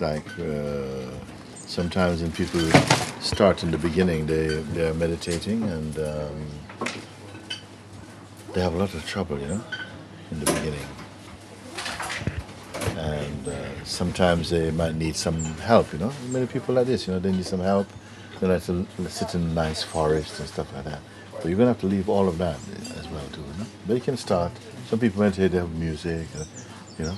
like uh, sometimes when people start in the beginning, they they are meditating and um, they have a lot of trouble, you know, in the beginning. And uh, sometimes they might need some help, you know. Many people like this, you know, they need some help. They like to sit in nice forest and stuff like that. But you're gonna have to leave all of that as well too, you know. But you can start. Some people meditate, they have music, uh, you know.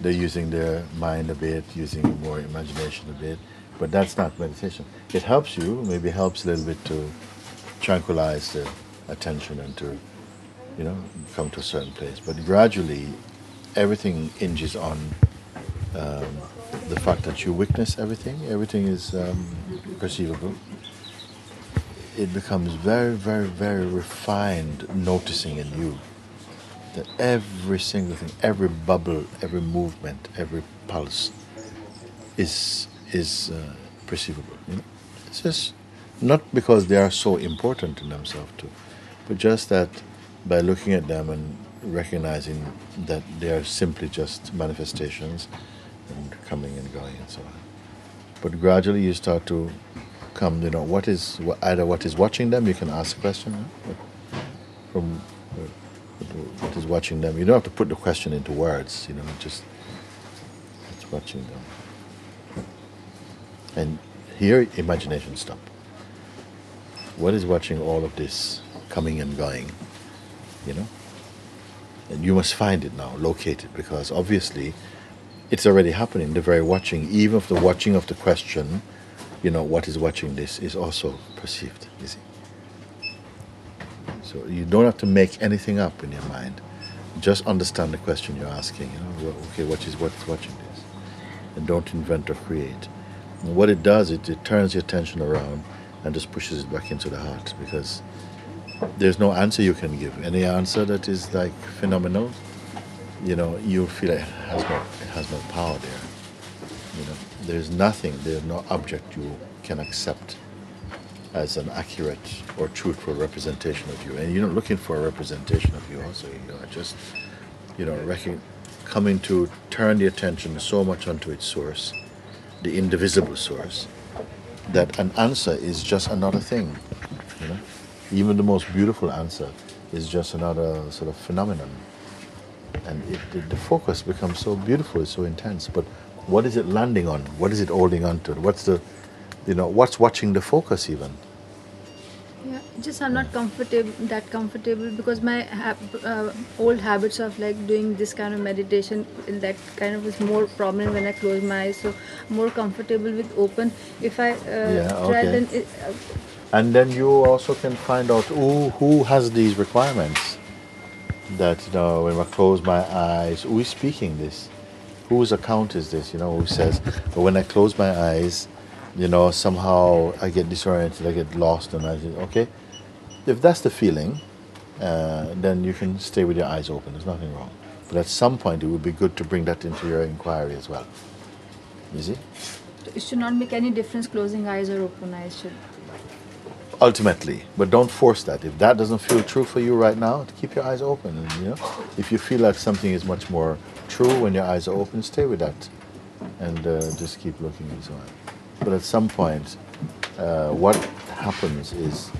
They're using their mind a bit, using more imagination a bit. But that's not meditation. It helps you, maybe helps a little bit to tranquilize the attention and to, you know, come to a certain place. But gradually, everything hinges on um, the fact that you witness everything. Everything is um, perceivable. It becomes very, very, very refined noticing in you that every single thing, every bubble, every movement, every pulse is is uh, perceivable. You know? It's just not because they are so important in themselves too, but just that by looking at them and recognizing that they are simply just manifestations and coming and going and so on. But gradually you start to come, you know, what is either what is watching them, you can ask a question from watching them. You don't have to put the question into words, you know, just it's watching them. And here, imagination stop. What is watching all of this coming and going? You know? And you must find it now, locate it, because obviously it's already happening, the very watching. Even if the watching of the question, you know, what is watching this is also perceived, you see. So you don't have to make anything up in your mind. Just understand the question you're asking. You know, okay, what is what's watching this, and don't invent or create. And what it does, it, it turns your attention around and just pushes it back into the heart because there's no answer you can give. Any answer that is like phenomenal, you know, you feel it has no it has no power there. You know, there's nothing, there's no object you can accept as an accurate or truthful representation of you. And you're not looking for a representation of you also, you are just, you know, coming to turn the attention so much onto its source, the indivisible source, that an answer is just another thing, you know. Even the most beautiful answer is just another sort of phenomenon. And it, the, the focus becomes so beautiful, it's so intense. But what is it landing on? What is it holding on to? What's the you know what's watching the focus even yeah just i'm not comfortable that comfortable because my uh, old habits of like doing this kind of meditation that kind of is more prominent when i close my eyes. So more comfortable with open. If i uh, Yeah, try okay. then it, uh, and then you also can find out who who has these requirements. That you know when i close my eyes who is speaking this? Whose account is this? You know who says "But when i close my eyes you know somehow i get disoriented i get lost and i say okay if that's the feeling uh, then you can stay with your eyes open there's nothing wrong. But at some point it would be good to bring that into your inquiry as well. You see? It should not make any difference closing eyes or open eyes should ultimately but don't force that. If that doesn't feel true for you right now keep your eyes open and you know if you feel like something is much more true when your eyes are open stay with that and uh, just keep looking and so on but at some point uh, what happens is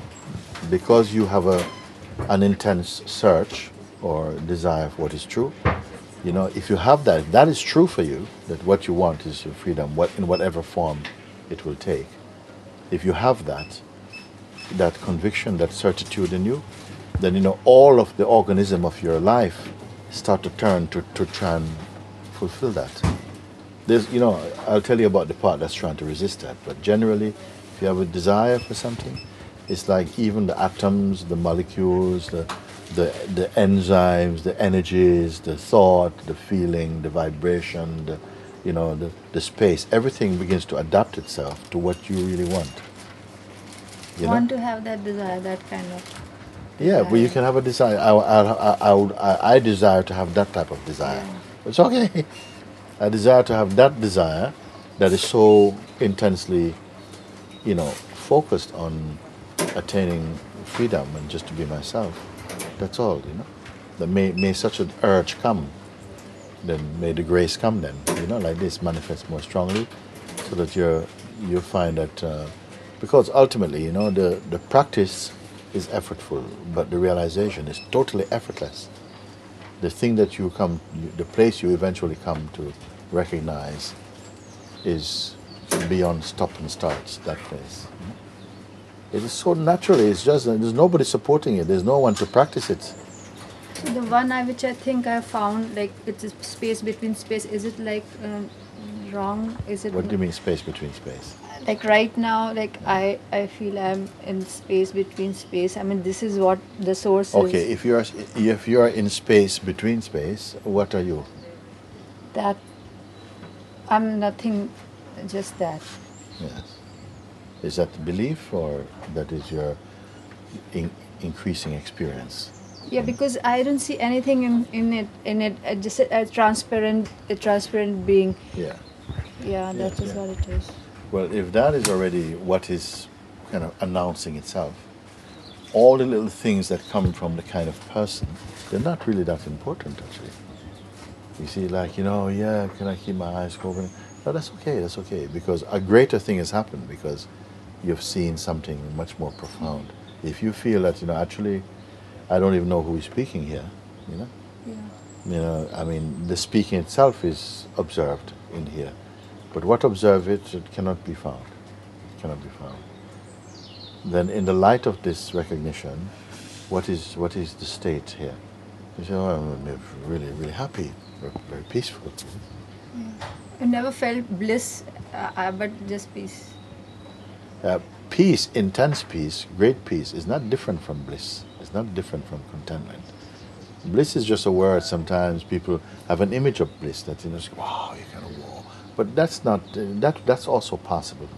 because you have a an intense search or desire for what is true you know if you have that that is true for you that what you want is your freedom what in whatever form it will take if you have that that conviction, that certitude in you, then you know all of the organism of your life start to turn to, to try and fulfill that. There's, you know, I'll tell you about the part that's trying to resist that. But generally, if you have a desire for something, it's like even the atoms, the molecules, the the, the enzymes, the energies, the thought, the feeling, the vibration, the you know, the, the space, everything begins to adapt itself to what you really want. You know? want to have that desire that kind of Yeah, but you can have a desire. I, I, I, I, I desire to have that type of desire. Yeah. It's okay. I desire to have that desire that is so intensely, you know, focused on attaining freedom and just to be myself. That's all, you know. That may, may such an urge come, then may the grace come then, you know, like this manifest more strongly, so that you're you find that uh, because ultimately, you know, the the practice is effortful, but the realization is totally effortless. The thing that you come, the place you eventually come to recognize, is beyond stop and starts. That place. It is so naturally. It's just there's nobody supporting it. There's no one to practice it. So the one I which I think I found like it's a space between space. Is it like um, wrong? Is it What do you mean space between space? Like right now? Like I I feel I'm in space between space. I mean this is what the source is. Okay, is. if you are if you are in space between space, what are you? That I'm nothing, just that. Yes. Is that belief or that is your in, increasing experience? Yeah, because I don't see anything in, in it in it uh, just a, a transparent a transparent being. Yeah. Yeah, that Yes, is yeah. what it is. Well, if that is already what is kind of announcing itself, all the little things that come from the kind of person, they're not really that important actually. You see, like, you know, yeah, can I keep my eyes open? No, that's okay, that's okay, because a greater thing has happened because you've seen something much more profound. If you feel that, you know, actually, I don't even know who is speaking here, you know, Yeah. you know, I mean, the speaking itself is observed in here, but what observe it, it cannot be found. It cannot be found. Then, in the light of this recognition, what is what is the state here? You say, oh, I'm really, really happy, very, peaceful. I never felt bliss, uh, uh, but just peace. Uh, peace, intense peace, great peace, is not different from bliss. It's not different from contentment. Bliss is just a word. Sometimes people have an image of bliss that you know, wow, you wow. But that's not. Uh, that that's also possible.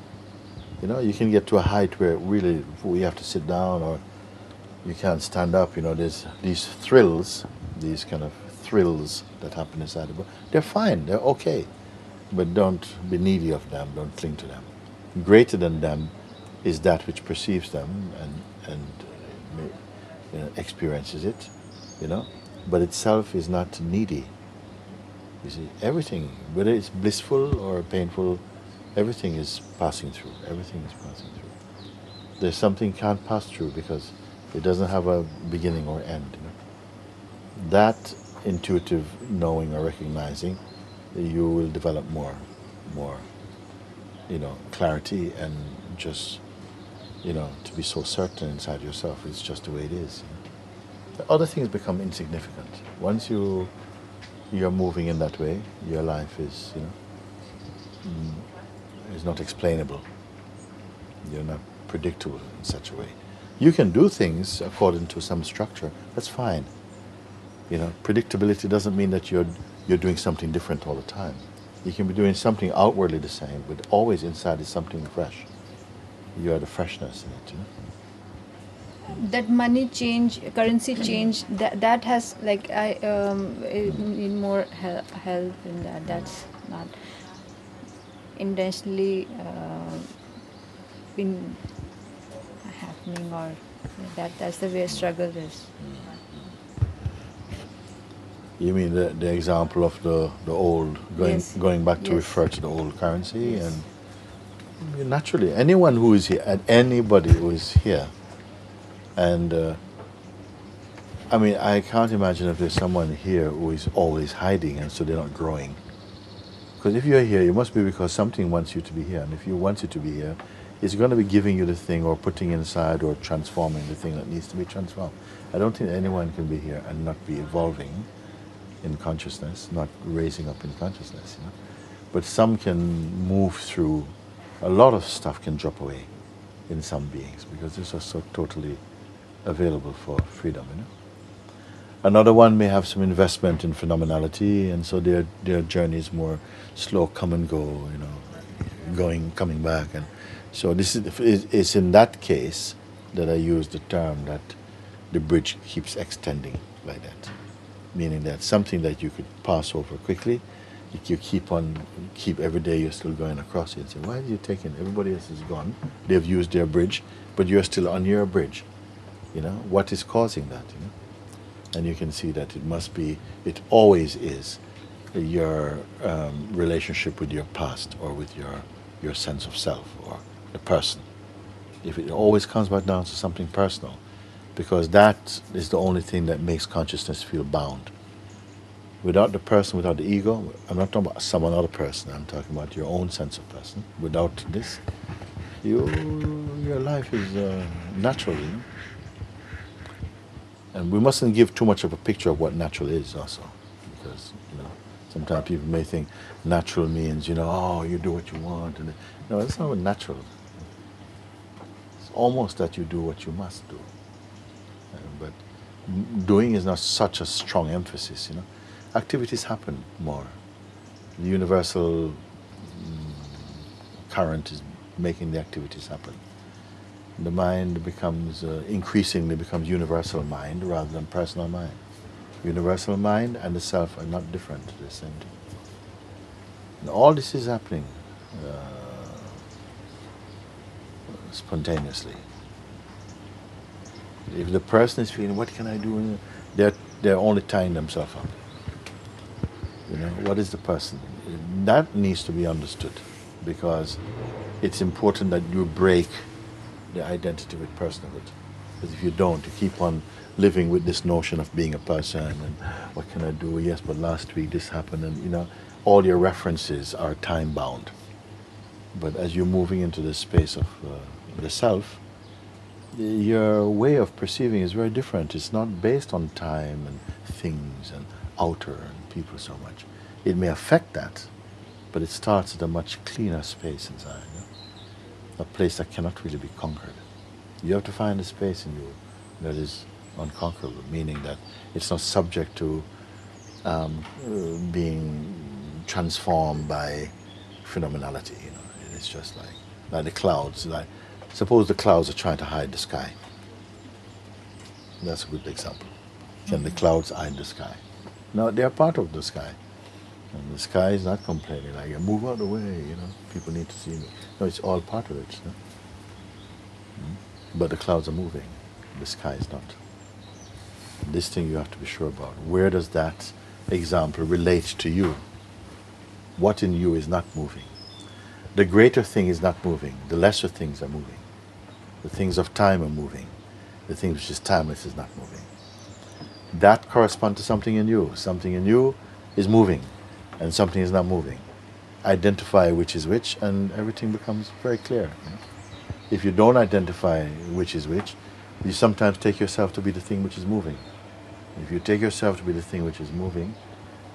You know, you can get to a height where really you have to sit down or you can't stand up. You know, there's these thrills, these kind of thrills that happen inside the body. They're fine. They're okay, but don't be needy of them. Don't cling to them. Greater than them is that which perceives them and and uh, you know, experiences it. You know, but itself is not needy. You see, everything, whether it's blissful or painful, everything is passing through. Everything is passing through. There's something can't pass through because it doesn't have a beginning or end. You know? That intuitive knowing or recognizing, you will develop more, more, you know, clarity and just, you know, to be so certain inside yourself. It's just the way it is. You know? The other things become insignificant once you you're moving in that way. Your life is, you know, mm, is not explainable. You're not predictable in such a way. You can do things according to some structure. That's fine. You know, predictability doesn't mean that you're you're doing something different all the time. You can be doing something outwardly the same, but always inside is something fresh. You are the freshness in it. You know? That money change, currency change, that that has like I um need more help help in that. That's not intentionally uh, been happening or that that's the way struggle is. You mean the, the example of the, the old going Yes. going back to Yes. refer to the old currency Yes. and naturally anyone who is here and anybody who is here and uh, I mean I can't imagine if there's someone here who is always hiding and so they're not growing. Because if you're here, it must be because something wants you to be here, and if you want it to be here, it's going to be giving you the thing or putting inside or transforming the thing that needs to be transformed. I don't think anyone can be here and not be evolving in consciousness, not raising up in consciousness. You know? But some can move through. A lot of stuff can drop away in some beings because they're just so totally available for freedom. You know. Another one may have some investment in phenomenality, and so their their journey is more slow, come and go. You know, going, coming back, and so this is it's in that case that I use the term that the bridge keeps extending like that, meaning that something that you could pass over quickly, you keep on keep every day you're still going across it. And say, why are you taking? Everybody else is gone. They've used their bridge, but you're still on your bridge. You know what is causing that? You know and you can see that it must be, it always is, your um, relationship with your past or with your your sense of self or the person. If it always comes back down to something personal, because that is the only thing that makes consciousness feel bound. Without the person, without the ego, I'm not talking about some other person. I'm talking about your own sense of person. Without this, you your life is uh, natural. You know? And we mustn't give too much of a picture of what natural is, also, because you know sometimes people may think natural means you know oh you do what you want and no that's not natural. It's almost that you do what you must do, but doing is not such a strong emphasis. You know, activities happen more. The universal mm, current is making the activities happen the mind becomes uh, increasingly becomes universal mind rather than personal mind. Universal mind and the self are not different; the same thing. And all this is happening uh, spontaneously. If the person is feeling, "What can I do?" they're they're only tying themselves up. You know, what is the person? That needs to be understood, because it's important that you break the identity with personhood. Because if you don't, you keep on living with this notion of being a person and what can I do? Yes, but last week this happened, and you know, all your references are time bound. But as you're moving into the space of uh, the self, your way of perceiving is very different. It's not based on time and things and outer and people so much. It may affect that, but it starts at a much cleaner space inside. A place that cannot really be conquered. You have to find a space in you that is unconquerable, meaning that it's not subject to um, being transformed by phenomenality. You know, it's just like like the clouds. Like suppose the clouds are trying to hide the sky. That's a good example. Can the clouds hide the sky? No, they are part of the sky. And the sky is not complaining like, move out of the way, you know, people need to see me. No, it's all part of it. you know. Mm. But the clouds are moving, the sky is not. This thing you have to be sure about. Where does that example relate to you? What in you is not moving? The greater thing is not moving, the lesser things are moving. The things of time are moving. The thing which is timeless is not moving. That corresponds to something in you. Something in you is moving and something is not moving. Identify which is which, and everything becomes very clear. If you don't identify which is which, you sometimes take yourself to be the thing which is moving. If you take yourself to be the thing which is moving,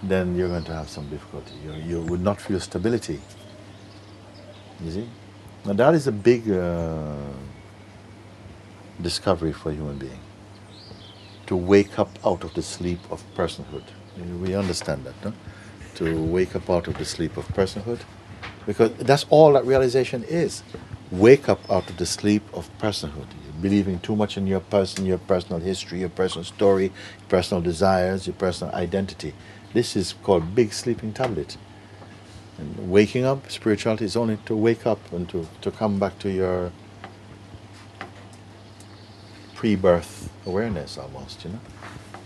then you're going to have some difficulty. You, you would not feel stability. You see? Now that is a big uh, discovery for a human being. To wake up out of the sleep of personhood. We understand that, no? To wake up out of the sleep of personhood. Because that's all that realization is. Wake up out of the sleep of personhood. You're believing too much in your person your personal history your personal story your personal desires your personal identity. This is called big sleeping tablet. And waking up spirituality is only to wake up and to, to come back to your pre-birth awareness almost you know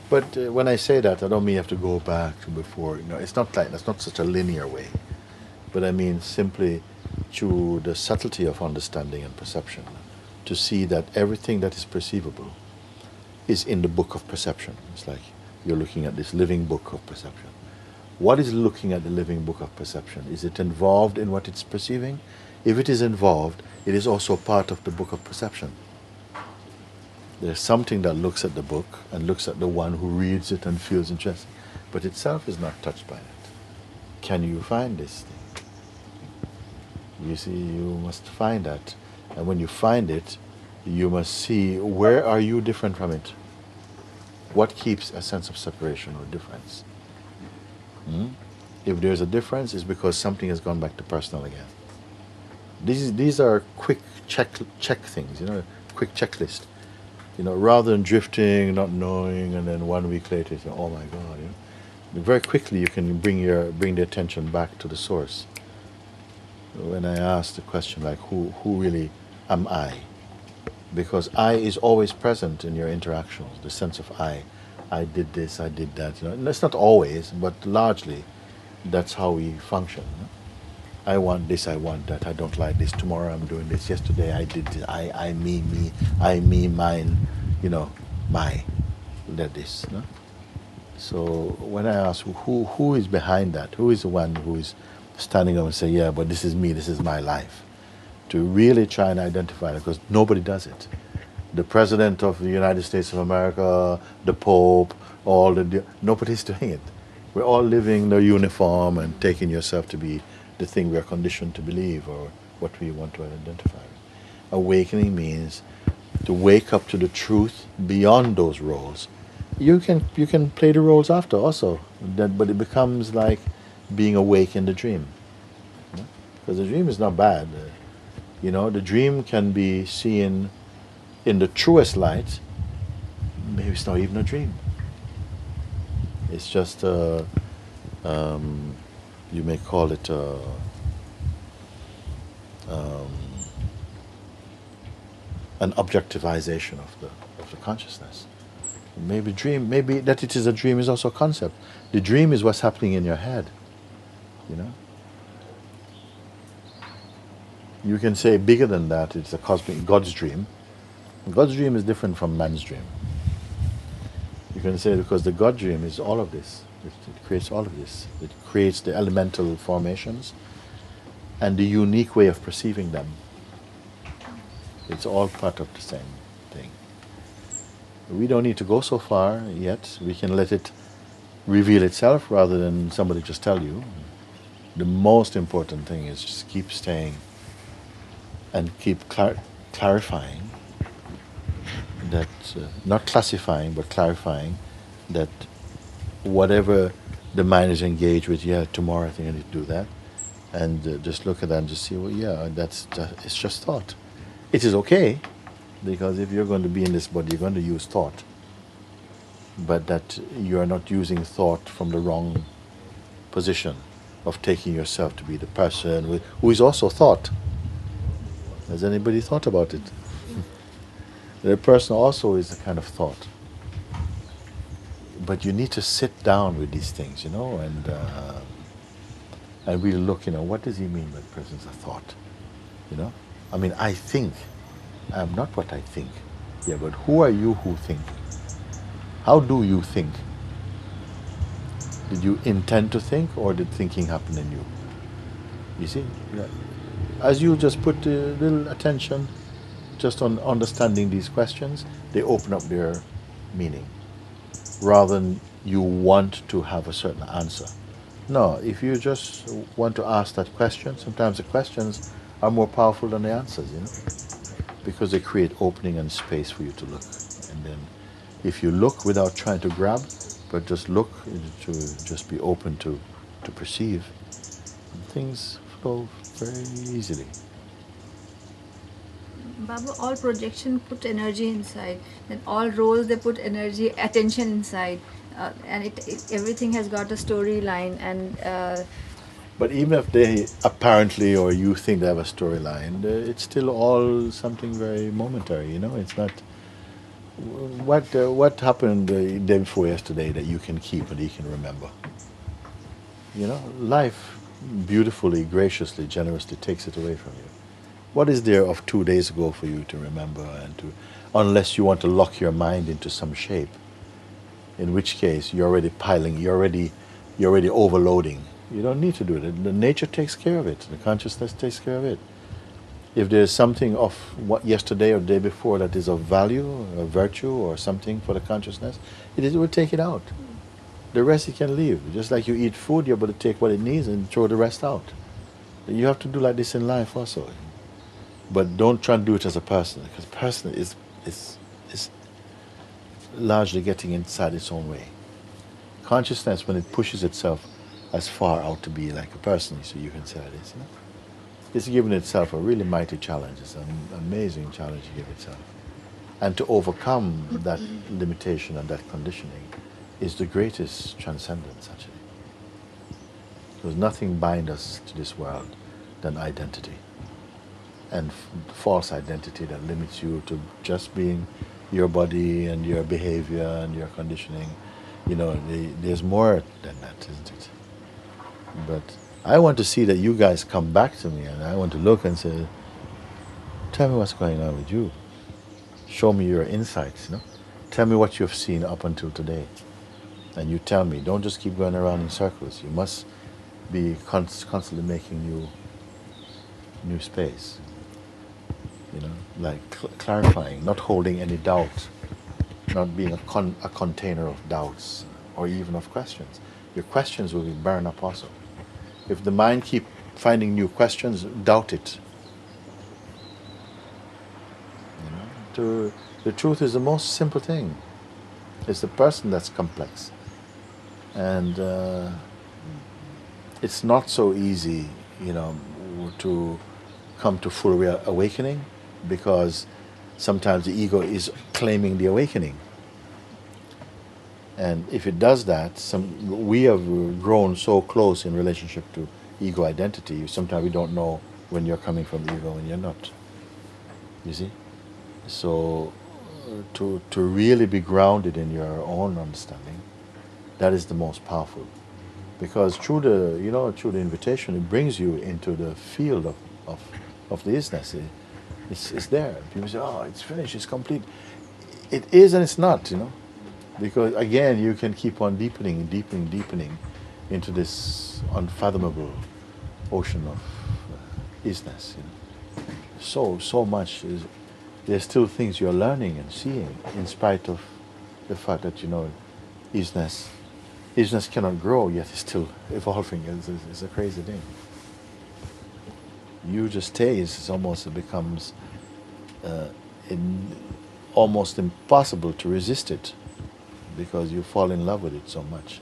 but uh, when I say that, I don't mean you have to go back to before. You know, it's not like that's not such a linear way. But I mean simply to the subtlety of understanding and perception, to see that everything that is perceivable is in the book of perception. It's like you're looking at this living book of perception. What is looking at the living book of perception? Is it involved in what it's perceiving? If it is involved, it is also part of the book of perception. There's something that looks at the book and looks at the one who reads it and feels interested, but itself is not touched by it. Can you find this thing? You see, you must find that. And when you find it, you must see where are you different from it? What keeps a sense of separation or difference? Hmm? If there's a difference, it's because something has gone back to personal again. These, these are quick check, check things, you know, quick checklist you know, rather than drifting, not knowing, and then one week later you say, "Oh my God!" You know, very quickly you can bring your bring the attention back to the source. When I ask the question like, "Who who really am I?" Because I is always present in your interactions. The sense of I, I did this, I did that. You know, and not always, but largely, that's how we function. no? I want this, I want that, I don't like this. Tomorrow I'm doing this. Yesterday I did this. I, I, me, me, I, me, mine, you know, my, that this. No? So when I ask who, who is behind that, who is the one who is standing up and say, yeah, but this is me, this is my life, to really try and identify it, because nobody does it. The President of the United States of America, the Pope, all the, nobody's doing it. We're all living in the uniform and taking yourself to be the thing we are conditioned to believe or what we want to identify. Awakening means to wake up to the truth beyond those roles. You can you can play the roles after also, that, but it becomes like being awake in the dream. Because the dream is not bad. You know, the dream can be seen in the truest light. Maybe it's not even a dream. It's just uh, um, you may call it uh, um, an objectivization of the of the consciousness. Maybe dream, maybe that it is a dream is also a concept. The dream is what's happening in your head. You know. You can say bigger than that. It's a cosmic God's dream. God's dream is different from man's dream. You can say because the God dream is all of this. It, creates all of this. It creates the elemental formations and the unique way of perceiving them. It's all part of the same thing. We don't need to go so far yet. We can let it reveal itself rather than somebody just tell you. The most important thing is just keep staying and keep clar- clarifying that, uh, not classifying, but clarifying that whatever the mind is engaged with, yeah, tomorrow I think I need to do that. And uh, just look at that and just see, well, yeah, that's just, it's just thought. It is okay, because if you're going to be in this body, you're going to use thought. But that you are not using thought from the wrong position of taking yourself to be the person who- who is also thought. Has anybody thought about it? the person also is a kind of thought but you need to sit down with these things, you know, and uh, and really look, you know, what does he mean by presence of thought? You know, I mean, I think. I'm not what I think. Yeah, but who are you who think? How do you think? Did you intend to think, or did thinking happen in you? You see, yeah. as you just put a little attention, just on understanding these questions, they open up their meaning rather than you want to have a certain answer. No, if you just want to ask that question, sometimes the questions are more powerful than the answers, you know, because they create opening and space for you to look. And then if you look without trying to grab, but just look to just be open to, to perceive, things flow very easily. Babu, all projection put energy inside. Then all roles they put energy, attention inside, uh, and it, it everything has got a storyline. And uh, But even if they apparently or you think they have a storyline, uh, it's still all something very momentary. You know, it's not. What uh, what happened the day before yesterday that you can keep and you can remember? You know, life beautifully, graciously, generously takes it away from you. What is there of two days ago for you to remember and to, unless you want to lock your mind into some shape, in which case you're already piling, you're already, you're already overloading. You don't need to do it. The nature takes care of it. The consciousness takes care of it. If there's something of what yesterday or the day before that is of value, or virtue, or something for the consciousness, it, is, it will take it out. The rest you can leave. Just like you eat food, you're able to take what it needs and throw the rest out. You have to do like this in life also. But don't try and do it as a person, because person is, is, is largely getting inside its own way. Consciousness, when it pushes itself as far out to be like a person, so you can say it is, you know, it's giving itself a really mighty challenge. It's an amazing challenge to give itself. And to overcome that limitation and that conditioning is the greatest transcendence, actually. Because nothing binds us to this world than identity and false identity that limits you to just being your body and your behavior and your conditioning. You know, the, there's more than that, isn't it? But I want to see that you guys come back to me and I want to look and say, tell me what's going on with you. Show me your insights, you know. Tell me what you've seen up until today. And you tell me. Don't just keep going around in circles. You must be constantly making new new space. You know, like cl- clarifying, not holding any doubt, not being a, con- a container of doubts or even of questions. Your questions will be burned up also. If the mind keep finding new questions, doubt it. You know, to, the truth is the most simple thing. It's the person that's complex, and uh, it's not so easy, you know, to come to full awakening because sometimes the ego is claiming the awakening. And if it does that, some, we have grown so close in relationship to ego identity, sometimes we don't know when you're coming from ego and you're not. You see? So, uh, to, to really be grounded in your own understanding, that is the most powerful. Because through the, you know, through the invitation, it brings you into the field of, of, of the isness. It, it's, it's there. People say, oh, it's finished, it's complete. It is and it's not, you know. Because again, you can keep on deepening, deepening, deepening into this unfathomable ocean of uh, isness. You know. So, so much is, there's still things you're learning and seeing in spite of the fact that, you know, isness, isness cannot grow, yet it's still evolving. It's, it's, it's a crazy thing. You just taste, it's almost, it becomes uh, almost impossible to resist it because you fall in love with it so much.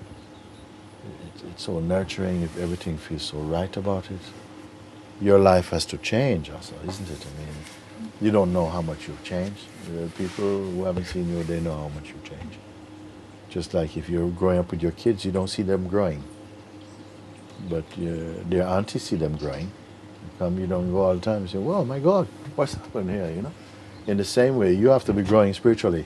It, it's so nurturing if everything feels so right about it. Your life has to change also, isn't it? I mean, you don't know how much you've changed. The people who haven't seen you, they know how much you've changed. Just like if you're growing up with your kids, you don't see them growing. But your, their aunties see them growing. Come, you don't go all the time and say, well, my God, what's happened here, you know? In the same way, you have to be growing spiritually.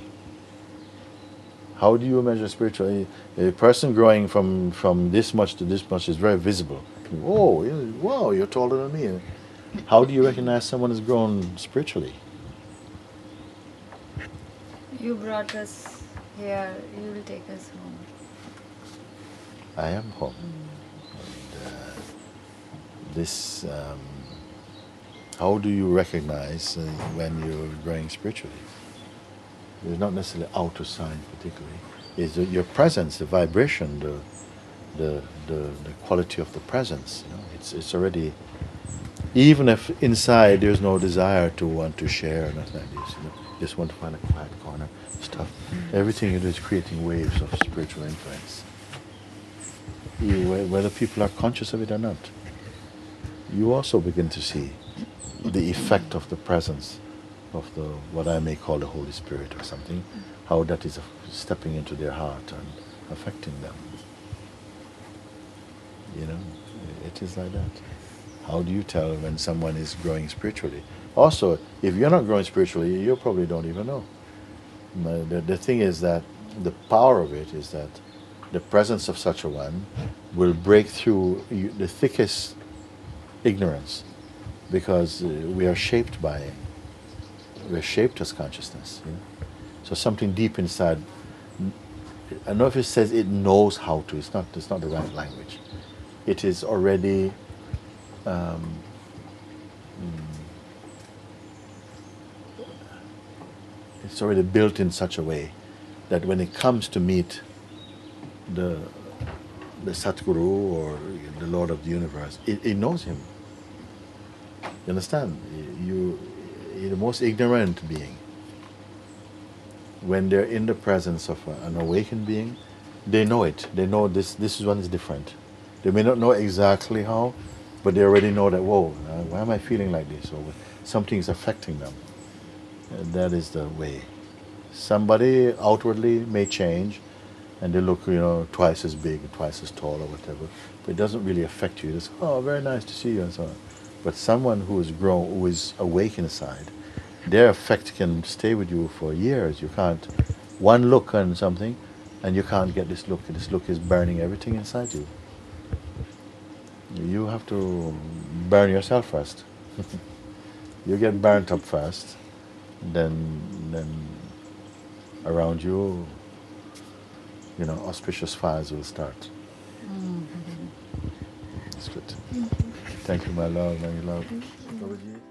How do you measure spiritually? A person growing from, from this much to this much is very visible. Whoa, wow, you're taller than me. How do you recognize someone has grown spiritually? You brought us here. You will take us home. I am home. And, uh, this, um, how do you recognize uh, when you're growing spiritually? It's not necessarily outer sign particularly. It's your presence, the vibration, the, the, the, the quality of the presence. You know, it's, it's already, even if inside there's no desire to want to share or nothing like this, you know, just want to find a quiet corner, stuff. Everything you do is creating waves of spiritual influence. You, whether people are conscious of it or not, you also begin to see the effect of the presence of the what I may call the Holy Spirit or something, how that is stepping into their heart and affecting them. You know, it is like that. How do you tell when someone is growing spiritually? Also, if you're not growing spiritually, you probably don't even know. The, the thing is that the power of it is that the presence of such a one will break through the thickest ignorance because uh, we are shaped by we're shaped as consciousness know? so something deep inside I know if it says it knows how to it's not it's not the right language it is already um, mm, it's already built in such a way that when it comes to meet the the Satguru or the Lord of the universe, it, it knows him. You understand? You, you're the most ignorant being. When they're in the presence of an awakened being, they know it. They know this. This one is different. They may not know exactly how, but they already know that. Whoa, uh, why am I feeling like this? Or something is affecting them. And that is the way. Somebody outwardly may change, and they look, you know, twice as big, twice as tall, or whatever. But it doesn't really affect you. It's oh, very nice to see you, and so on. But someone who is grown, who is awake inside, their effect can stay with you for years. You can't, one look on something, and you can't get this look. This look is burning everything inside you. You have to burn yourself first. you get burnt up first, then, then around you, you know, auspicious fires will start. Mm-hmm. That's good. Mm-hmm. Thank you, my love. My love.